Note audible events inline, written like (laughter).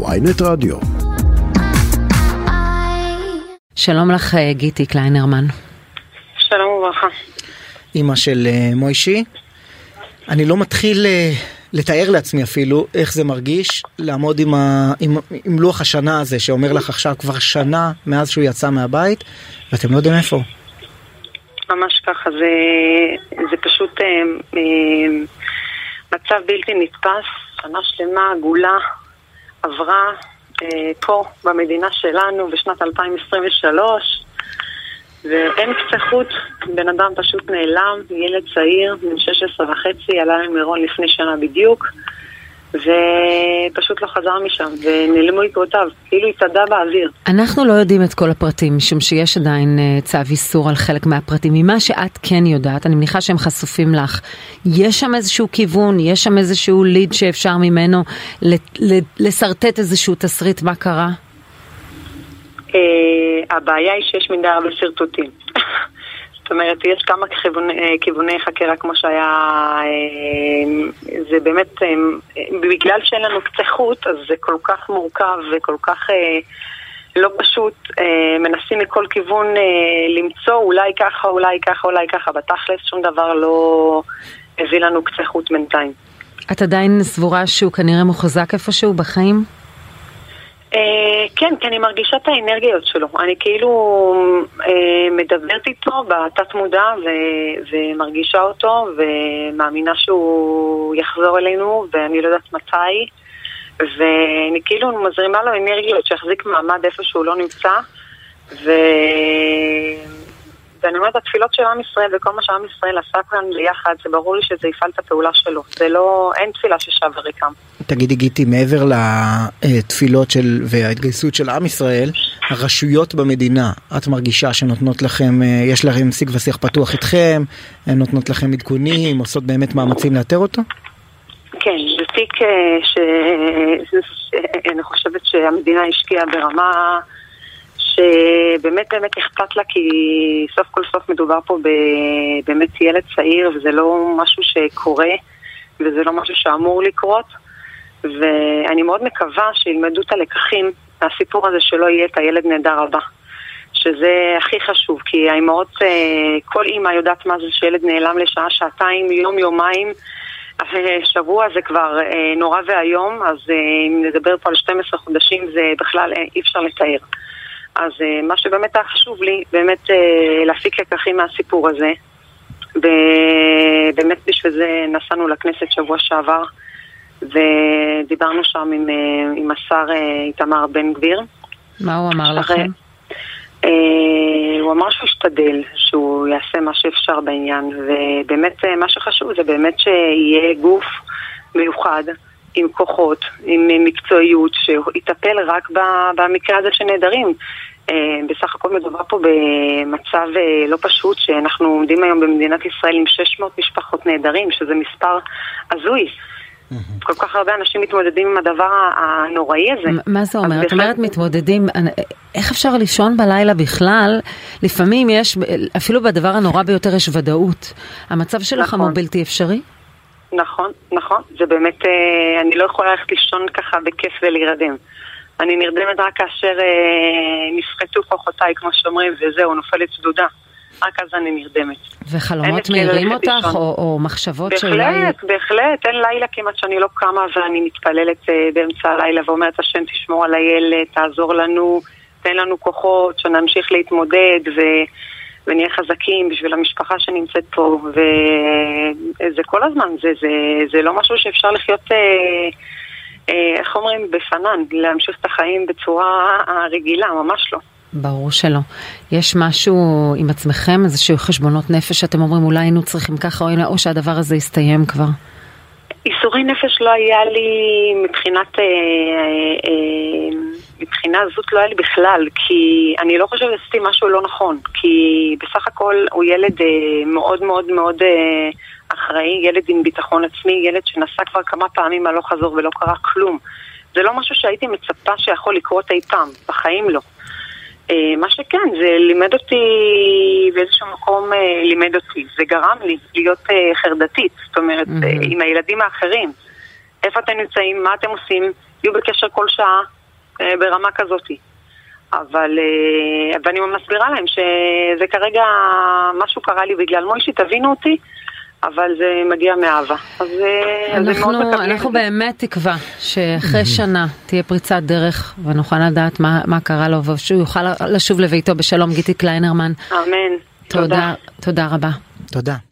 ויינט רדיו. שלום לך אה, גיטי קליינרמן. שלום וברכה. אימא של uh, מוישי. אני לא מתחיל uh, לתאר לעצמי אפילו איך זה מרגיש לעמוד עם, ה, עם, עם לוח השנה הזה שאומר לך עכשיו כבר שנה מאז שהוא יצא מהבית ואתם לא יודעים איפה. ממש ככה, זה, זה פשוט אה, אה, מצב בלתי נתפס, שנה שלמה, עגולה, עברה אה, פה במדינה שלנו בשנת 2023 ואין קצה חוט, בן אדם פשוט נעלם, ילד צעיר, בן 16 וחצי, עלה למירון לפני שנה בדיוק ופשוט לא חזר משם, ונעלמו עקבותיו, כאילו התאדה באוויר. אנחנו לא יודעים את כל הפרטים, משום שיש עדיין uh, צו איסור על חלק מהפרטים. ממה שאת כן יודעת, אני מניחה שהם חשופים לך, יש שם איזשהו כיוון, יש שם איזשהו ליד שאפשר ממנו לשרטט איזשהו תסריט מה קרה? Uh, הבעיה היא שיש מדי הרבה שרטוטים. (laughs) זאת אומרת, יש כמה כיווני, אה, כיווני חקירה כמו שהיה, אה, זה באמת, אה, בגלל שאין לנו קצה חוט, אז זה כל כך מורכב וכל כך לא פשוט, מנסים מכל כיוון למצוא אולי ככה, אולי ככה, אולי ככה, בתכלס שום דבר לא הביא לנו קצה חוט בינתיים. את עדיין סבורה שהוא כנראה מחוזק איפשהו בחיים? אה, כן, כי אני מרגישה את האנרגיות שלו. אני כאילו אה, מדברת איתו בתת מודע ומרגישה אותו ומאמינה שהוא יחזור אלינו ואני לא יודעת מתי ואני כאילו מזרימה לו אנרגיות שיחזיק מעמד איפה שהוא לא נמצא ו... ואני אומרת, התפילות של עם ישראל וכל מה שעם ישראל עשה כאן ביחד, זה ברור לי שזה יפעל את הפעולה שלו. זה לא, אין תפילה ששווה ריקם. תגידי גיטי, מעבר לתפילות של, וההתגייסות של עם ישראל, הרשויות במדינה, את מרגישה שנותנות לכם, אה, יש לכם שיג ושיח פתוח איתכם, הן נותנות לכם עדכונים, עושות באמת מאמצים לאתר אותו? כן, זה תיק אה, שאני חושבת שהמדינה השקיעה ברמה... שבאמת באמת אכפת לה כי סוף כל סוף מדובר פה באמת ילד צעיר וזה לא משהו שקורה וזה לא משהו שאמור לקרות ואני מאוד מקווה שילמדו את הלקחים מהסיפור הזה שלא יהיה את הילד נהדר הבא שזה הכי חשוב כי האימהות, אה, כל אימא יודעת מה זה שילד נעלם לשעה, שעתיים, יום, יומיים שבוע זה כבר אה, נורא ואיום, אז אה, אם נדבר פה על 12 חודשים זה בכלל אי אפשר לתאר. אז uh, מה שבאמת היה חשוב לי, באמת uh, להפיק לקחים מהסיפור הזה. ובאמת בשביל זה נסענו לכנסת שבוע שעבר, ודיברנו שם עם, uh, עם השר uh, איתמר בן גביר. מה הוא אמר לכם? Uh, הוא אמר שהוא ישתדל, שהוא יעשה מה שאפשר בעניין, ובאמת uh, מה שחשוב זה באמת שיהיה גוף מיוחד. עם כוחות, עם מקצועיות, שיטפל רק במקרה הזה של נעדרים. אה, בסך הכל מדובר פה במצב אה, לא פשוט, שאנחנו עומדים היום במדינת ישראל עם 600 משפחות נעדרים, שזה מספר הזוי. כל כך הרבה אנשים מתמודדים עם הדבר הנוראי הזה. מה זה אומר? את אומרת מתמודדים, איך אפשר לישון בלילה בכלל? לפעמים יש, אפילו בדבר הנורא ביותר יש ודאות. המצב שלכם הוא נכון. בלתי אפשרי? נכון, נכון. זה באמת, אה, אני לא יכולה ללכת לישון ככה בכיף ולהירדם. אני נרדמת רק כאשר אה, נפחתו כוחותיי, כמו שאומרים, וזהו, נופלת צדודה. רק אז אני נרדמת. וחלומות מעירים אותך, או, או מחשבות שאולי... בהחלט, בהחלט. אין לילה כמעט שאני לא קמה ואני מתפללת אה, באמצע הלילה ואומרת, השם תשמור על הילד, תעזור לנו, תן לנו כוחות, שנמשיך להתמודד, ו... ונהיה חזקים בשביל המשפחה שנמצאת פה, וזה כל הזמן, זה, זה, זה לא משהו שאפשר לחיות, אה, אה, איך אומרים, בפנן, להמשיך את החיים בצורה הרגילה, ממש לא. ברור שלא. יש משהו עם עצמכם, איזשהו חשבונות נפש שאתם אומרים אולי היינו צריכים ככה, או שהדבר הזה יסתיים כבר? איסורי נפש לא היה לי מבחינת, אה, אה, מבחינה זאת לא היה לי בכלל, כי אני לא חושבת שעשיתי משהו לא נכון, כי בסך הכל הוא ילד אה, מאוד מאוד מאוד אה, אחראי, ילד עם ביטחון עצמי, ילד שנסע כבר כמה פעמים הלוך חזור ולא קרה כלום. זה לא משהו שהייתי מצפה שיכול לקרות אי פעם, בחיים לא. אה, מה שכן, זה לימד אותי, באיזשהו מקום אה, לימד אותי, זה גרם לי להיות אה, חרדתית, זאת אומרת, mm-hmm. עם הילדים האחרים. איפה אתם נמצאים, מה אתם עושים, יהיו בקשר כל שעה אה, ברמה כזאת. אבל, אה, ואני מסבירה להם שזה כרגע, משהו קרה לי בגלל מוישי, תבינו אותי, אבל זה מגיע מאהבה. אז אה, אנחנו, אנחנו. באמת תקווה שאחרי שנה תהיה פריצת דרך ונוכל לדעת מה, מה קרה לו ושהוא יוכל לשוב לביתו בשלום. גיטי קליינרמן, אמן. תודה, תודה רבה. תודה.